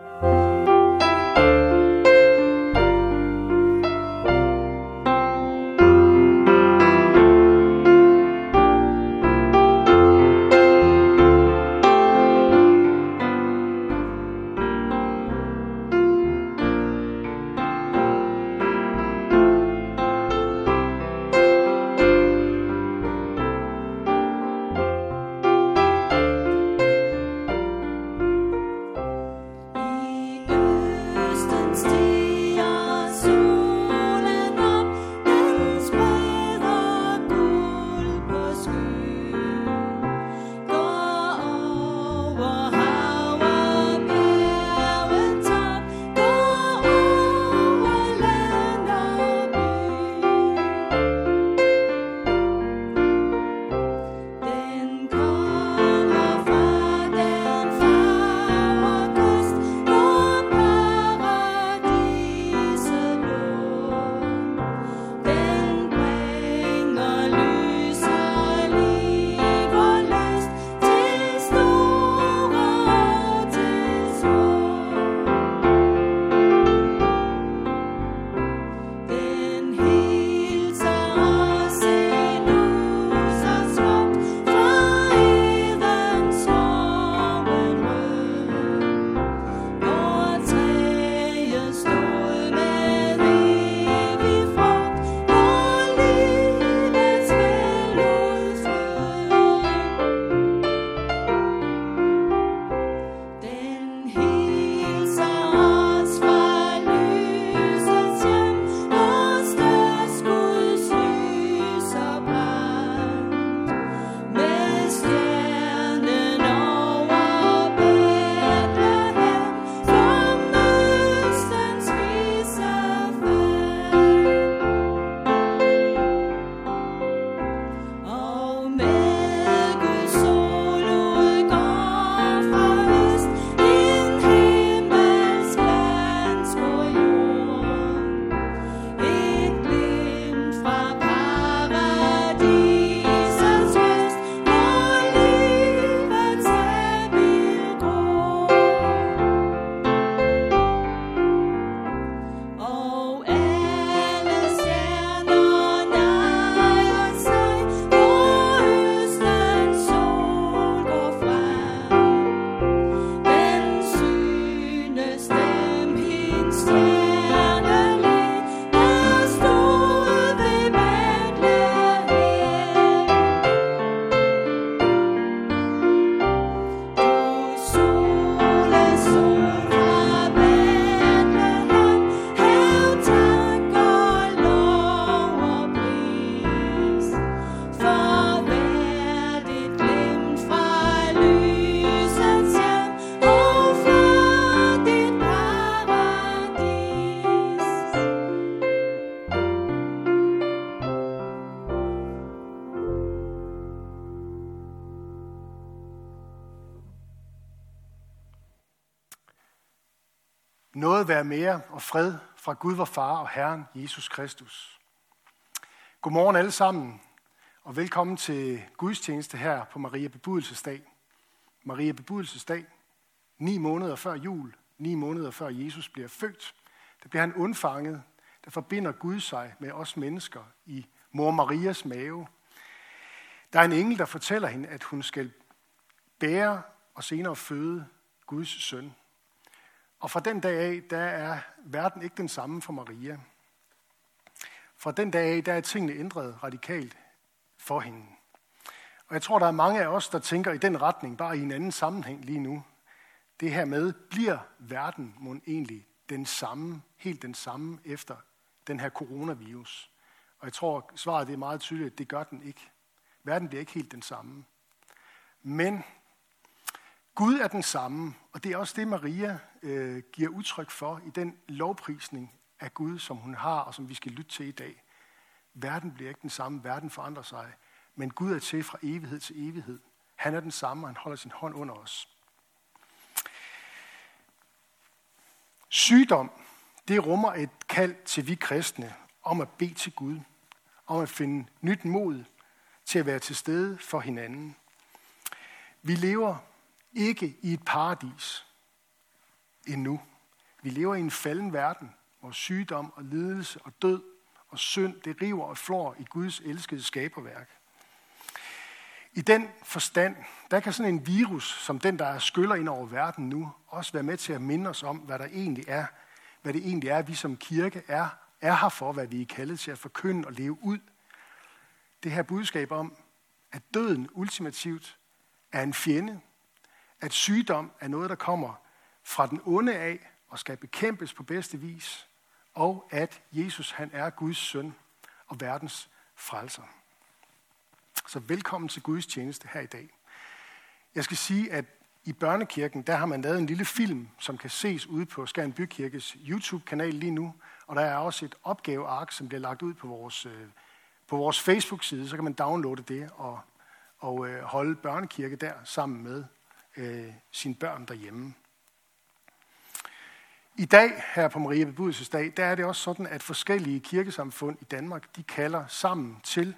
Oh, Noget være mere og fred fra Gud vor Far og Herren Jesus Kristus. Godmorgen alle sammen, og velkommen til gudstjeneste her på Maria Bebudelsesdag. Maria Bebudelsesdag, ni måneder før jul, ni måneder før Jesus bliver født. Der bliver han undfanget, der forbinder Gud sig med os mennesker i mor Marias mave. Der er en engel, der fortæller hende, at hun skal bære og senere føde Guds søn. Og fra den dag af, der er verden ikke den samme for Maria. Fra den dag af, der er tingene ændret radikalt for hende. Og jeg tror, der er mange af os, der tænker i den retning, bare i en anden sammenhæng lige nu. Det her med, bliver verden mon egentlig den samme, helt den samme efter den her coronavirus? Og jeg tror, svaret det er meget tydeligt, at det gør den ikke. Verden bliver ikke helt den samme. Men Gud er den samme, og det er også det, Maria øh, giver udtryk for i den lovprisning af Gud, som hun har, og som vi skal lytte til i dag. Verden bliver ikke den samme, verden forandrer sig, men Gud er til fra evighed til evighed. Han er den samme, og han holder sin hånd under os. Sygdom, det rummer et kald til vi kristne om at bede til Gud, om at finde nyt mod til at være til stede for hinanden. Vi lever ikke i et paradis, endnu. Vi lever i en falden verden, hvor sygdom og lidelse og død og synd, det river og flår i Guds elskede skaberværk. I den forstand, der kan sådan en virus, som den, der skyller ind over verden nu, også være med til at minde os om, hvad der egentlig er, hvad det egentlig er, vi som kirke er, er her for, hvad vi er kaldet til at forkynde og leve ud. Det her budskab om, at døden ultimativt er en fjende, at sygdom er noget, der kommer fra den onde af og skal bekæmpes på bedste vis, og at Jesus han er Guds søn og verdens frelser. Så velkommen til Guds tjeneste her i dag. Jeg skal sige, at i Børnekirken, der har man lavet en lille film, som kan ses ude på Skjern Bykirkes YouTube-kanal lige nu. Og der er også et opgaveark, som bliver lagt ud på vores, øh, på vores Facebook-side. Så kan man downloade det og, og øh, holde børnekirke der sammen med øh, sine børn derhjemme. I dag, her på Maria Bebudelsesdag, der er det også sådan, at forskellige kirkesamfund i Danmark, de kalder sammen til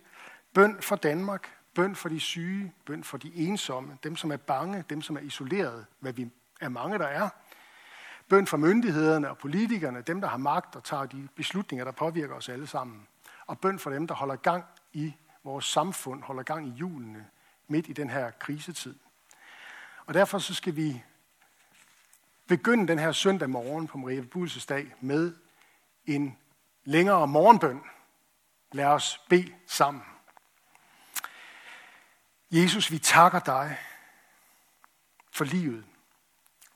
bøn for Danmark, bøn for de syge, bøn for de ensomme, dem som er bange, dem som er isoleret, hvad vi er mange, der er. Bøn for myndighederne og politikerne, dem der har magt og tager de beslutninger, der påvirker os alle sammen. Og bøn for dem, der holder gang i vores samfund, holder gang i julene midt i den her krisetid. Og derfor så skal vi begynde den her søndag morgen på Maria Bebudelsesdag med en længere morgenbøn. Lad os bede sammen. Jesus, vi takker dig for livet,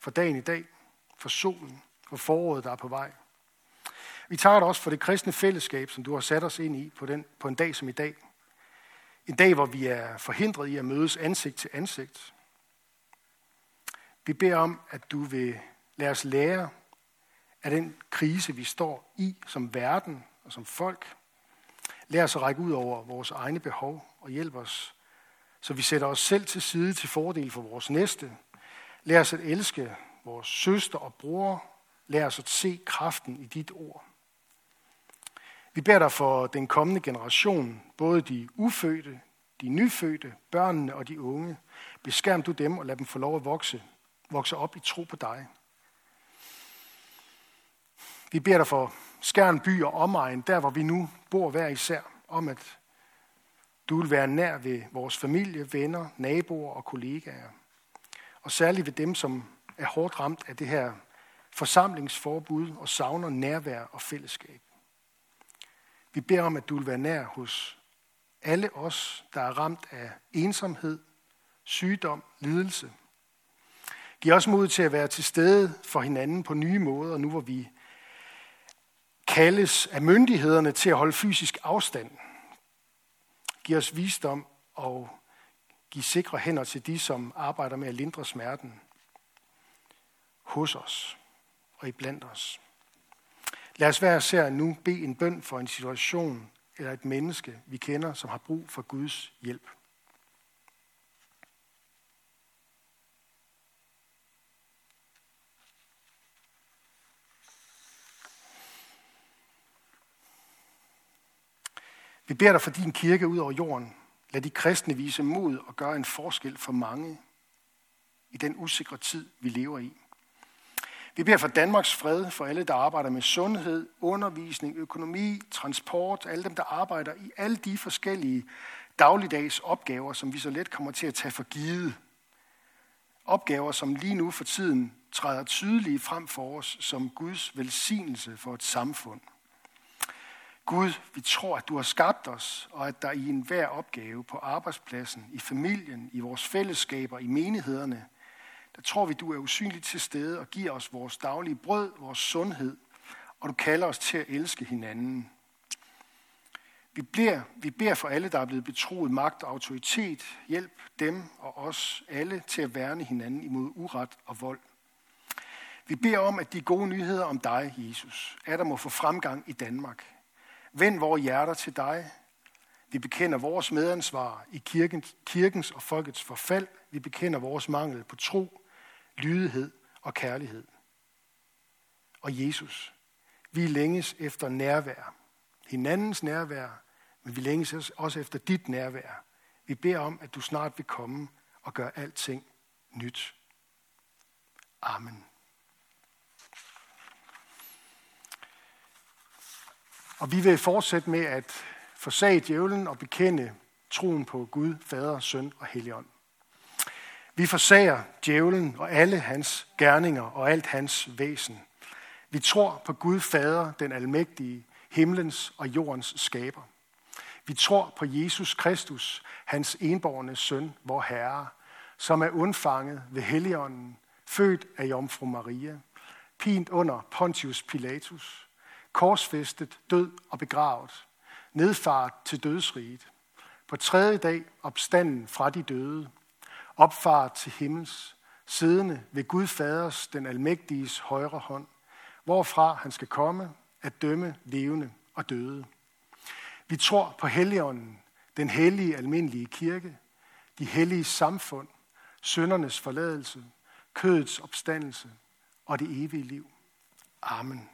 for dagen i dag, for solen, for foråret, der er på vej. Vi takker dig også for det kristne fællesskab, som du har sat os ind i på, den, på en dag som i dag. En dag, hvor vi er forhindret i at mødes ansigt til ansigt. Vi beder om, at du vil lade os lære af den krise, vi står i som verden og som folk. Lad os at række ud over vores egne behov og hjælpe os, så vi sætter os selv til side til fordel for vores næste. Lad os at elske vores søster og bror. Lad os at se kraften i dit ord. Vi beder dig for den kommende generation, både de ufødte, de nyfødte, børnene og de unge. Beskærm du dem og lad dem få lov at vokse vokser op i tro på dig. Vi beder dig for Skærn by og omegn, der hvor vi nu bor hver især, om at du vil være nær ved vores familie, venner, naboer og kollegaer. Og særligt ved dem, som er hårdt ramt af det her forsamlingsforbud og savner nærvær og fællesskab. Vi beder om, at du vil være nær hos alle os, der er ramt af ensomhed, sygdom, lidelse – Giv os mod til at være til stede for hinanden på nye måder, nu hvor vi kaldes af myndighederne til at holde fysisk afstand. Giv os visdom og giv sikre hænder til de, som arbejder med at lindre smerten hos os og iblandt os. Lad os være ser nu bede en bøn for en situation eller et menneske, vi kender, som har brug for Guds hjælp. Vi beder dig for din kirke ud over jorden. Lad de kristne vise mod og gøre en forskel for mange i den usikre tid, vi lever i. Vi beder for Danmarks fred, for alle, der arbejder med sundhed, undervisning, økonomi, transport, alle dem, der arbejder i alle de forskellige dagligdags opgaver, som vi så let kommer til at tage for givet. Opgaver, som lige nu for tiden træder tydeligt frem for os som Guds velsignelse for et samfund. Gud, vi tror, at du har skabt os, og at der i enhver opgave på arbejdspladsen, i familien, i vores fællesskaber, i menighederne, der tror vi, du er usynligt til stede og giver os vores daglige brød, vores sundhed, og du kalder os til at elske hinanden. Vi bliver, vi beder for alle, der er blevet betroet magt og autoritet. Hjælp dem og os alle til at værne hinanden imod uret og vold. Vi beder om, at de gode nyheder om dig, Jesus, er der må få fremgang i Danmark. Vend vores hjerter til dig. Vi bekender vores medansvar i kirkens, kirkens og folkets forfald. Vi bekender vores mangel på tro, lydighed og kærlighed. Og Jesus, vi længes efter nærvær. Hinandens nærvær, men vi længes også efter dit nærvær. Vi beder om, at du snart vil komme og gøre alting nyt. Amen. Og vi vil fortsætte med at forsage djævlen og bekende troen på Gud, Fader, Søn og Helligånd. Vi forsager djævlen og alle hans gerninger og alt hans væsen. Vi tror på Gud Fader, den almægtige, himlens og jordens skaber. Vi tror på Jesus Kristus, hans enborgne søn, vor Herre, som er undfanget ved Helligånden, født af Jomfru Maria, pint under Pontius Pilatus, korsfæstet, død og begravet, nedfart til dødsriget, på tredje dag opstanden fra de døde, opfart til himmels, siddende ved Gud Faders, den almægtiges højre hånd, hvorfra han skal komme at dømme levende og døde. Vi tror på Helligånden, den hellige almindelige kirke, de hellige samfund, søndernes forladelse, kødets opstandelse og det evige liv. Amen.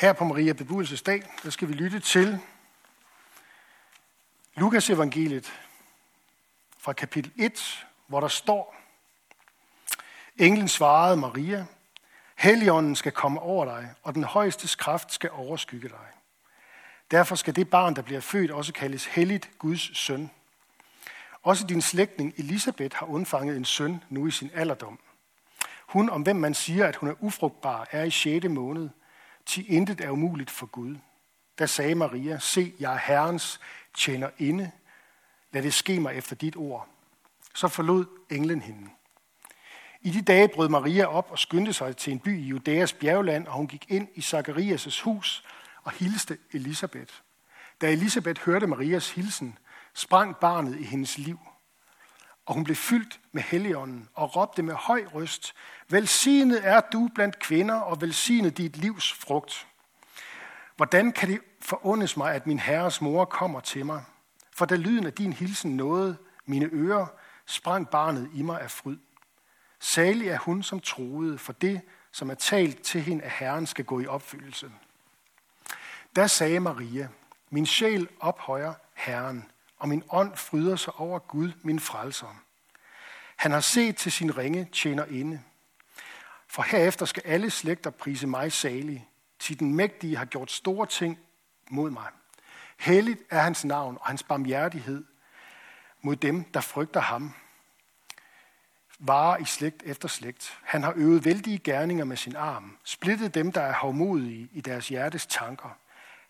Her på Maria Bebudelsesdag, der skal vi lytte til Lukas evangeliet fra kapitel 1, hvor der står, Englen svarede Maria, Helligånden skal komme over dig, og den højeste kraft skal overskygge dig. Derfor skal det barn, der bliver født, også kaldes helligt Guds søn. Også din slægtning Elisabeth har undfanget en søn nu i sin alderdom. Hun, om hvem man siger, at hun er ufrugtbar, er i 6. måned, til intet er umuligt for Gud. Da sagde Maria, se, jeg er Herrens tjener inde. Lad det ske mig efter dit ord. Så forlod englen hende. I de dage brød Maria op og skyndte sig til en by i Judæas bjergland, og hun gik ind i Zakarias' hus og hilste Elisabeth. Da Elisabeth hørte Marias hilsen, sprang barnet i hendes liv. Og hun blev fyldt med helligånden og råbte med høj røst, Velsignet er du blandt kvinder, og velsignet dit livs frugt. Hvordan kan det forundes mig, at min herres mor kommer til mig? For da lyden af din hilsen nåede mine ører, sprang barnet i mig af fryd. Salig er hun, som troede, for det, som er talt til hende af Herren, skal gå i opfyldelse. Da sagde Maria, min sjæl ophøjer Herren, og min ånd fryder sig over Gud, min frelser. Han har set til sin ringe tjener inde. For herefter skal alle slægter prise mig salig, til den mægtige har gjort store ting mod mig. Helligt er hans navn og hans barmhjertighed mod dem, der frygter ham varer i slægt efter slægt. Han har øvet vældige gerninger med sin arm, splittet dem, der er hovmodige i deres hjertes tanker.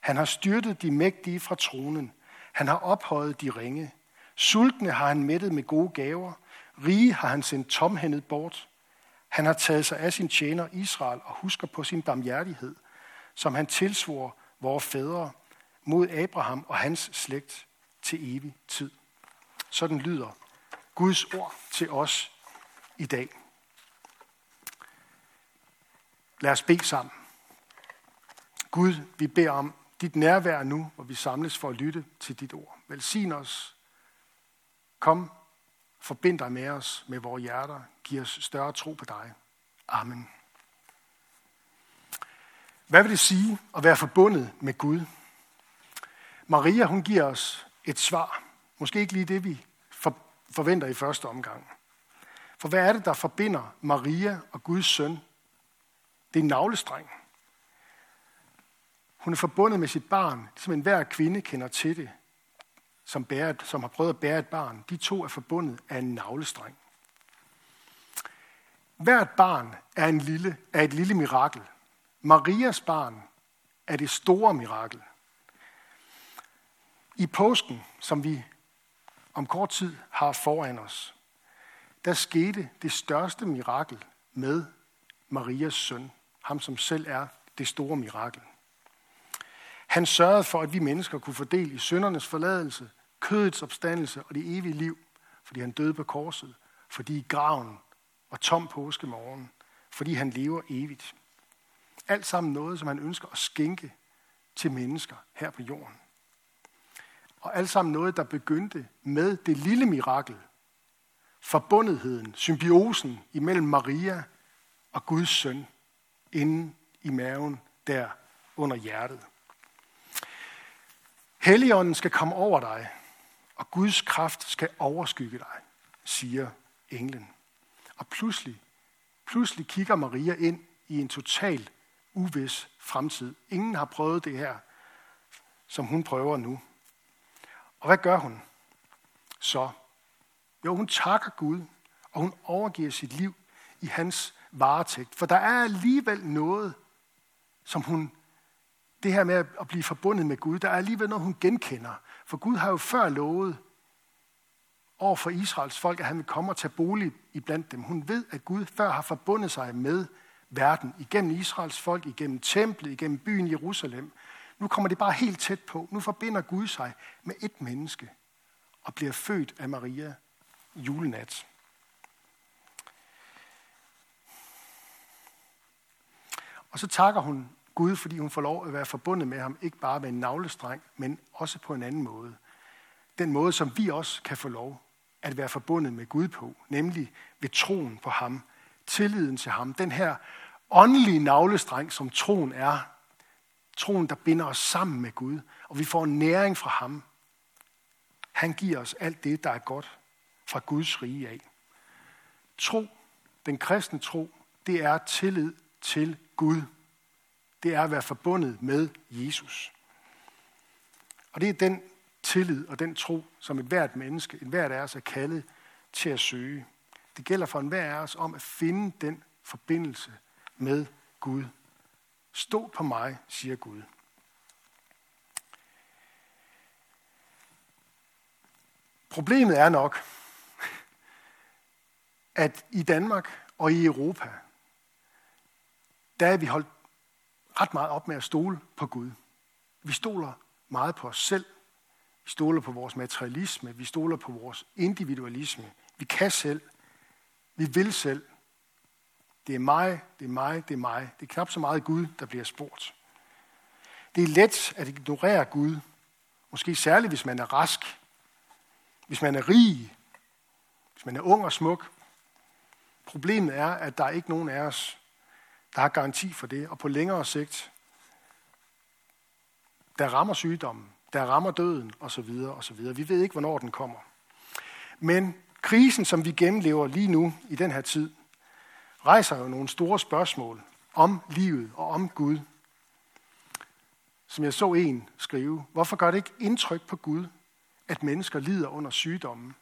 Han har styrtet de mægtige fra tronen. Han har ophøjet de ringe. Sultne har han mættet med gode gaver. Rige har han sendt tomhændet bort. Han har taget sig af sin tjener Israel og husker på sin barmhjertighed, som han tilsvor vores fædre mod Abraham og hans slægt til evig tid. Sådan lyder Guds ord til os i dag. Lad os bede sammen. Gud, vi beder om dit nærvær nu, hvor vi samles for at lytte til dit ord. Velsign os. Kom, forbind dig med os, med vores hjerter. Giv os større tro på dig. Amen. Hvad vil det sige at være forbundet med Gud? Maria, hun giver os et svar. Måske ikke lige det, vi forventer i første omgang. For hvad er det, der forbinder Maria og Guds søn? Det er navlestrengen. Hun er forbundet med sit barn, som enhver kvinde kender til det, som, bærer, som har prøvet at bære et barn. De to er forbundet af en navlestreng. Hvert barn er, en lille, er et lille mirakel. Marias barn er det store mirakel. I påsken, som vi om kort tid har foran os, der skete det største mirakel med Marias søn, ham som selv er det store mirakel. Han sørgede for, at vi mennesker kunne få del i søndernes forladelse, kødets opstandelse og det evige liv, fordi han døde på korset, fordi graven var tom påskemorgen, fordi han lever evigt. Alt sammen noget, som han ønsker at skænke til mennesker her på jorden. Og alt sammen noget, der begyndte med det lille mirakel, forbundetheden, symbiosen imellem Maria og Guds søn inde i maven der under hjertet. Helligånden skal komme over dig, og Guds kraft skal overskygge dig. siger englen. Og pludselig, pludselig kigger Maria ind i en total uvis fremtid. Ingen har prøvet det her, som hun prøver nu. Og hvad gør hun så? Jo, hun takker Gud, og hun overgiver sit liv i hans varetægt. For der er alligevel noget, som hun, det her med at blive forbundet med Gud, der er alligevel noget, hun genkender. For Gud har jo før lovet over for Israels folk, at han vil komme og tage bolig i blandt dem. Hun ved, at Gud før har forbundet sig med verden, igennem Israels folk, igennem templet, igennem byen Jerusalem. Nu kommer det bare helt tæt på. Nu forbinder Gud sig med et menneske og bliver født af Maria julenat. Og så takker hun Gud, fordi hun får lov at være forbundet med ham, ikke bare med en navlestreng, men også på en anden måde. Den måde, som vi også kan få lov at være forbundet med Gud på, nemlig ved troen på ham, tilliden til ham, den her åndelige navlestreng, som troen er, troen, der binder os sammen med Gud, og vi får næring fra ham. Han giver os alt det, der er godt fra Guds rige af. Tro, den kristne tro, det er tillid til Gud. Det er at være forbundet med Jesus. Og det er den tillid og den tro, som et hvert menneske, et hvert af os er kaldet til at søge. Det gælder for enhver af os om at finde den forbindelse med Gud. Stå på mig, siger Gud. Problemet er nok, at i Danmark og i Europa, der er vi holdt ret meget op med at stole på Gud. Vi stoler meget på os selv. Vi stoler på vores materialisme. Vi stoler på vores individualisme. Vi kan selv. Vi vil selv. Det er mig, det er mig, det er mig. Det er knap så meget Gud, der bliver spurgt. Det er let at ignorere Gud. Måske særligt, hvis man er rask. Hvis man er rig. Hvis man er ung og smuk. Problemet er, at der er ikke nogen af os, der er garanti for det. Og på længere sigt, der rammer sygdommen, der rammer døden osv. osv. Vi ved ikke, hvornår den kommer. Men krisen, som vi gennemlever lige nu i den her tid, rejser jo nogle store spørgsmål om livet og om Gud. Som jeg så en skrive, hvorfor gør det ikke indtryk på Gud, at mennesker lider under sygdommen?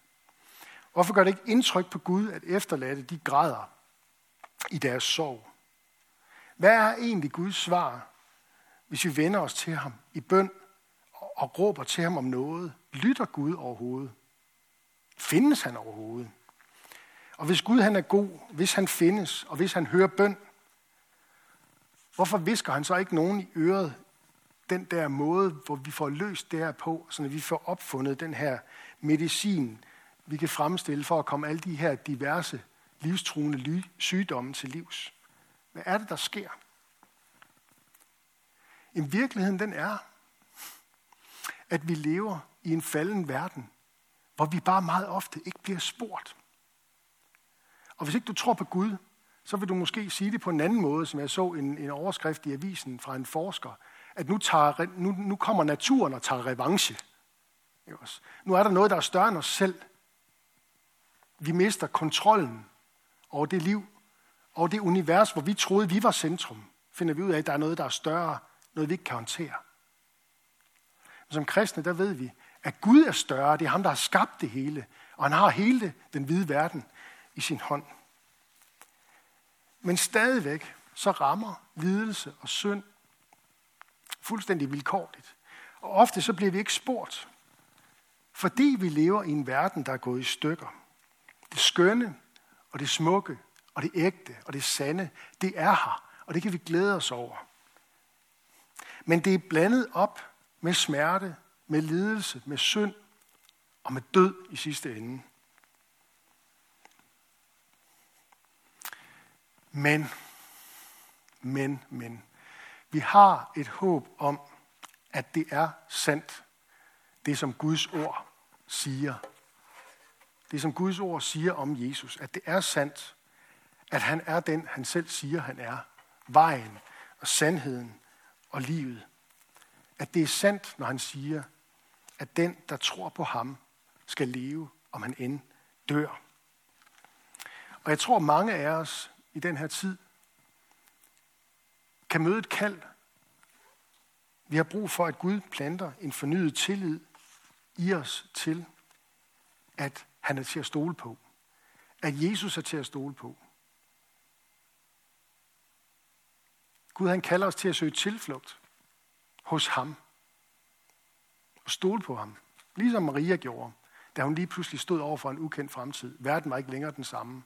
Hvorfor gør det ikke indtryk på Gud, at efterladte de græder i deres sorg? Hvad er egentlig Guds svar, hvis vi vender os til ham i bøn og råber til ham om noget? Lytter Gud overhovedet? Findes han overhovedet? Og hvis Gud han er god, hvis han findes, og hvis han hører bøn, hvorfor visker han så ikke nogen i øret den der måde, hvor vi får løst det her på, så vi får opfundet den her medicin, vi kan fremstille for at komme alle de her diverse livstruende sygdomme til livs. Hvad er det, der sker? I virkeligheden den er, at vi lever i en falden verden, hvor vi bare meget ofte ikke bliver spurgt. Og hvis ikke du tror på Gud, så vil du måske sige det på en anden måde, som jeg så en, en overskrift i avisen fra en forsker, at nu, tager, nu, nu kommer naturen og tager revanche. Nu er der noget, der er større end os selv. Vi mister kontrollen over det liv, over det univers, hvor vi troede, vi var centrum. Finder vi ud af, at der er noget, der er større, noget vi ikke kan håndtere. Men som kristne, der ved vi, at Gud er større. Det er ham, der har skabt det hele. Og han har hele den hvide verden i sin hånd. Men stadigvæk så rammer lidelse og synd fuldstændig vilkårligt. Og ofte så bliver vi ikke spurgt, fordi vi lever i en verden, der er gået i stykker. Det skønne og det smukke og det ægte og det sande, det er her, og det kan vi glæde os over. Men det er blandet op med smerte, med lidelse, med synd og med død i sidste ende. Men, men, men, vi har et håb om, at det er sandt, det som Guds ord siger. Det som Guds ord siger om Jesus, at det er sandt, at han er den, han selv siger, han er. Vejen og sandheden og livet. At det er sandt, når han siger, at den, der tror på ham, skal leve, om han end dør. Og jeg tror, mange af os i den her tid kan møde et kald. Vi har brug for, at Gud planter en fornyet tillid i os til, at han er til at stole på. At Jesus er til at stole på. Gud han kalder os til at søge tilflugt hos ham. Og stole på ham. Ligesom Maria gjorde, da hun lige pludselig stod over for en ukendt fremtid. Verden var ikke længere den samme.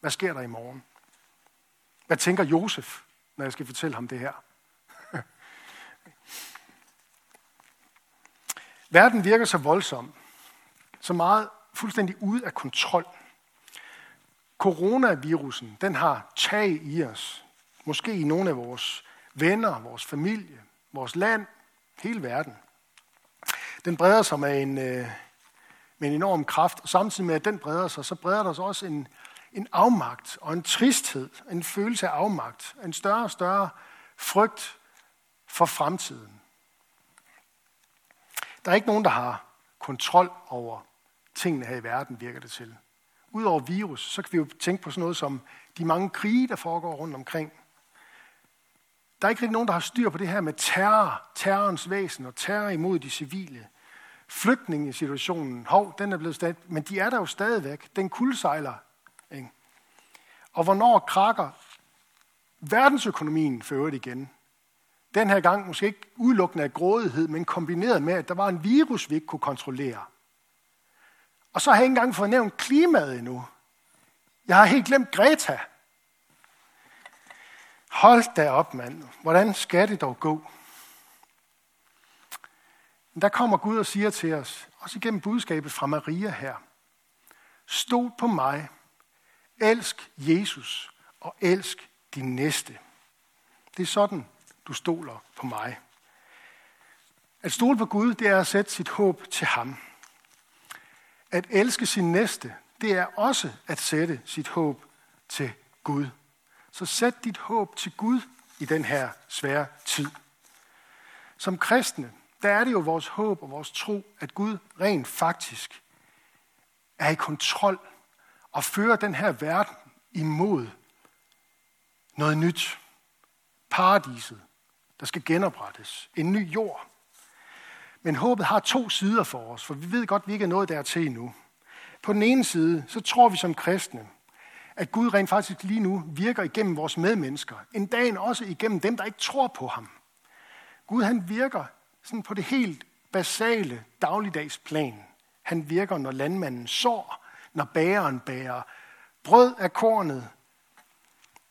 Hvad sker der i morgen? Hvad tænker Josef, når jeg skal fortælle ham det her? Verden virker så voldsom, så meget fuldstændig ude af kontrol. Coronavirusen, den har tag i os. Måske i nogle af vores venner, vores familie, vores land, hele verden. Den breder sig med en, øh, med en enorm kraft, og samtidig med, at den breder sig, så breder der sig også en, en afmagt og en tristhed, en følelse af afmagt, en større og større frygt for fremtiden. Der er ikke nogen, der har kontrol over tingene her i verden, virker det til. Udover virus, så kan vi jo tænke på sådan noget som de mange krige, der foregår rundt omkring. Der er ikke rigtig nogen, der har styr på det her med terror, terrorens væsen og terror imod de civile. Flygtningesituationen, hov, den er blevet stadig, men de er der jo stadigvæk. Den kuldsejler. Ikke? Og hvornår krakker verdensøkonomien for øvrigt igen? Den her gang måske ikke udelukkende af grådighed, men kombineret med, at der var en virus, vi ikke kunne kontrollere. Og så har jeg ikke engang fået nævnt klimaet endnu. Jeg har helt glemt Greta. Hold da op, mand. Hvordan skal det dog gå? Men der kommer Gud og siger til os, også igennem budskabet fra Maria her. Stol på mig, elsk Jesus og elsk din næste. Det er sådan, du stoler på mig. At stole på Gud, det er at sætte sit håb til ham. At elske sin næste, det er også at sætte sit håb til Gud. Så sæt dit håb til Gud i den her svære tid. Som kristne, der er det jo vores håb og vores tro, at Gud rent faktisk er i kontrol og fører den her verden imod noget nyt. Paradiset, der skal genoprettes. En ny jord. Men håbet har to sider for os, for vi ved godt, at vi ikke er nået dertil endnu. På den ene side, så tror vi som kristne, at Gud rent faktisk lige nu virker igennem vores medmennesker. En dag også igennem dem, der ikke tror på ham. Gud han virker sådan på det helt basale dagligdags plan. Han virker, når landmanden sår, når bæreren bærer brød af kornet,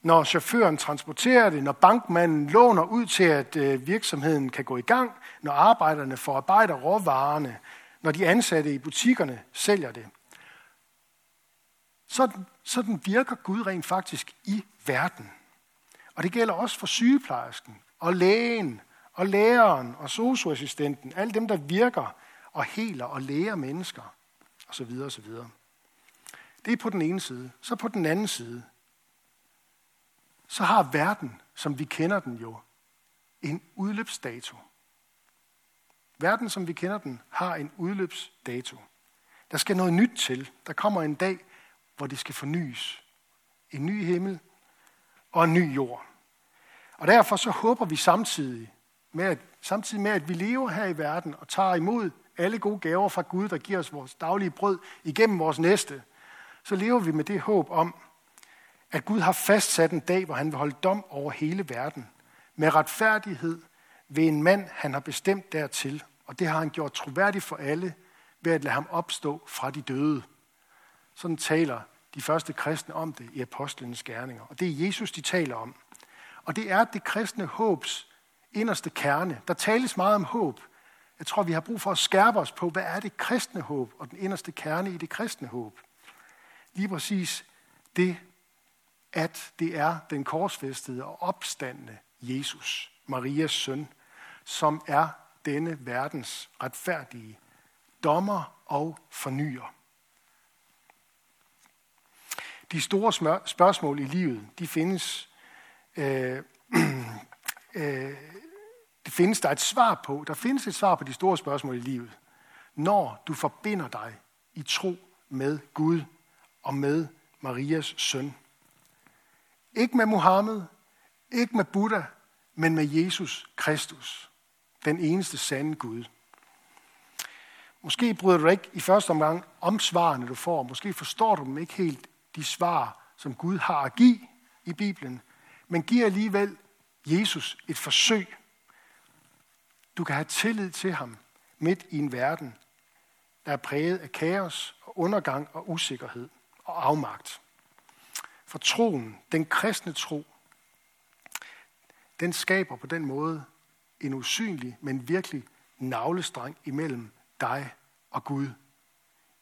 når chaufføren transporterer det, når bankmanden låner ud til, at øh, virksomheden kan gå i gang, når arbejderne forarbejder råvarerne, når de ansatte i butikkerne sælger det. Sådan, sådan virker Gud rent faktisk i verden. Og det gælder også for sygeplejersken og lægen og læreren og socioassistenten, alle dem, der virker og heler og lærer mennesker osv. osv. Det er på den ene side. Så på den anden side, så har verden, som vi kender den jo, en udløbsdato. Verden, som vi kender den, har en udløbsdato. Der skal noget nyt til. Der kommer en dag, hvor det skal fornyes. En ny himmel og en ny jord. Og derfor så håber vi samtidig med, at, samtidig med, at vi lever her i verden og tager imod alle gode gaver fra Gud, der giver os vores daglige brød igennem vores næste, så lever vi med det håb om, at Gud har fastsat en dag, hvor han vil holde dom over hele verden, med retfærdighed ved en mand, han har bestemt dertil. Og det har han gjort troværdigt for alle, ved at lade ham opstå fra de døde. Sådan taler de første kristne om det i apostlenes gerninger. Og det er Jesus, de taler om. Og det er det kristne håbs inderste kerne. Der tales meget om håb. Jeg tror, vi har brug for at skærpe os på, hvad er det kristne håb og den inderste kerne i det kristne håb. Lige præcis det, at det er den korsfæstede og opstandende Jesus, Marias søn, som er denne verdens retfærdige dommer og fornyer. De store spørgsmål i livet, de findes, øh, øh, det findes der et svar på. Der findes et svar på de store spørgsmål i livet, når du forbinder dig i tro med Gud og med Marias søn. Ikke med Mohammed, ikke med Buddha, men med Jesus Kristus, den eneste sande Gud. Måske bryder du ikke i første omgang om svarene, du får. Måske forstår du dem ikke helt, de svar, som Gud har at give i Bibelen. Men giv alligevel Jesus et forsøg. Du kan have tillid til ham midt i en verden, der er præget af kaos og undergang og usikkerhed og afmagt. For troen, den kristne tro, den skaber på den måde en usynlig, men virkelig navlestrang imellem dig og Gud.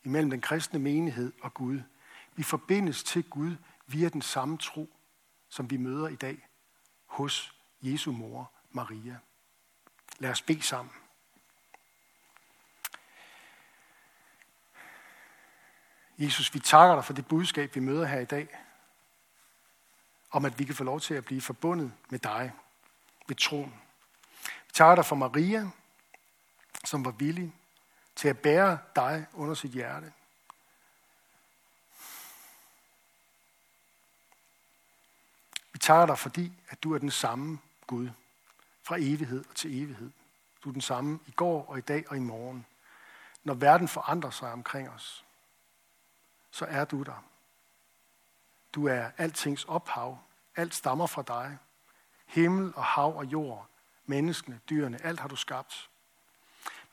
Imellem den kristne menighed og Gud. Vi forbindes til Gud via den samme tro, som vi møder i dag hos Jesu mor, Maria. Lad os bede sammen. Jesus, vi takker dig for det budskab, vi møder her i dag, om at vi kan få lov til at blive forbundet med dig, ved troen. Vi takker dig for Maria, som var villig til at bære dig under sit hjerte. Takker dig, fordi at du er den samme Gud fra evighed og til evighed. Du er den samme i går og i dag og i morgen. Når verden forandrer sig omkring os, så er du der. Du er altings ophav. Alt stammer fra dig. Himmel og hav og jord, menneskene, dyrene, alt har du skabt.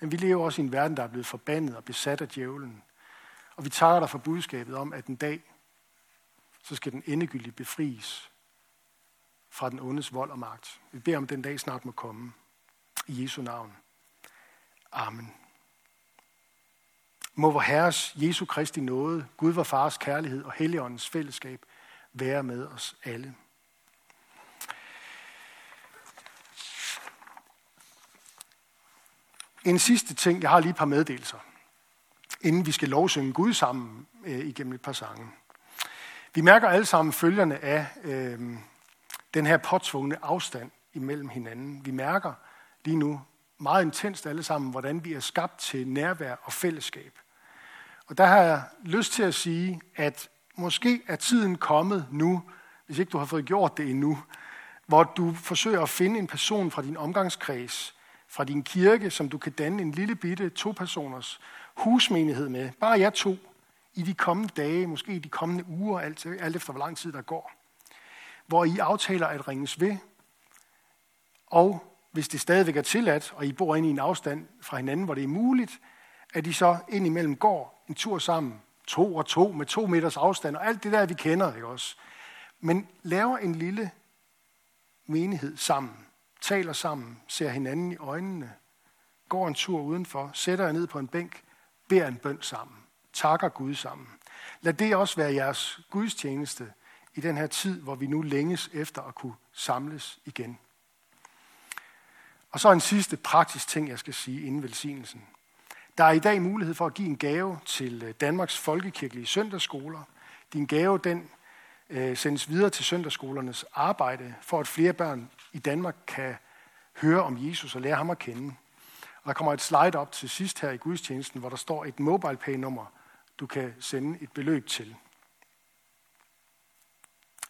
Men vi lever også i en verden, der er blevet forbandet og besat af djævlen. Og vi tager dig for budskabet om, at en dag, så skal den endegyldigt befries fra den ondes vold og magt. Vi beder om, at den dag snart må komme. I Jesu navn. Amen. Må vor Herres Jesu Kristi nåde, Gud vor Fars kærlighed og Helligåndens fællesskab være med os alle. En sidste ting, jeg har lige et par meddelelser, inden vi skal lovsynge Gud sammen øh, igennem et par sange. Vi mærker alle sammen følgerne af øh, den her påtvungne afstand imellem hinanden. Vi mærker lige nu meget intenst alle sammen, hvordan vi er skabt til nærvær og fællesskab. Og der har jeg lyst til at sige, at måske er tiden kommet nu, hvis ikke du har fået gjort det endnu, hvor du forsøger at finde en person fra din omgangskreds, fra din kirke, som du kan danne en lille bitte to-personers husmenighed med. Bare jer to i de kommende dage, måske i de kommende uger, alt, alt efter hvor lang tid der går. Hvor I aftaler at ringes ved, og hvis det stadigvæk er tilladt, og I bor inde i en afstand fra hinanden, hvor det er muligt, at I så indimellem går en tur sammen, to og to, med to meters afstand, og alt det der, vi kender, ikke også? Men laver en lille menighed sammen, taler sammen, ser hinanden i øjnene, går en tur udenfor, sætter jer ned på en bænk, beder en bøn sammen, takker Gud sammen. Lad det også være jeres gudstjeneste i den her tid, hvor vi nu længes efter at kunne samles igen. Og så en sidste praktisk ting, jeg skal sige inden velsignelsen. Der er i dag mulighed for at give en gave til øh, Danmarks Folkekirkelige Søndagsskoler. Din gave, den øh, sendes videre til søndagsskolernes arbejde, for at flere børn i Danmark kan høre om Jesus og lære ham at kende. Og der kommer et slide op til sidst her i gudstjenesten, hvor der står et mobile pay nummer du kan sende et beløb til.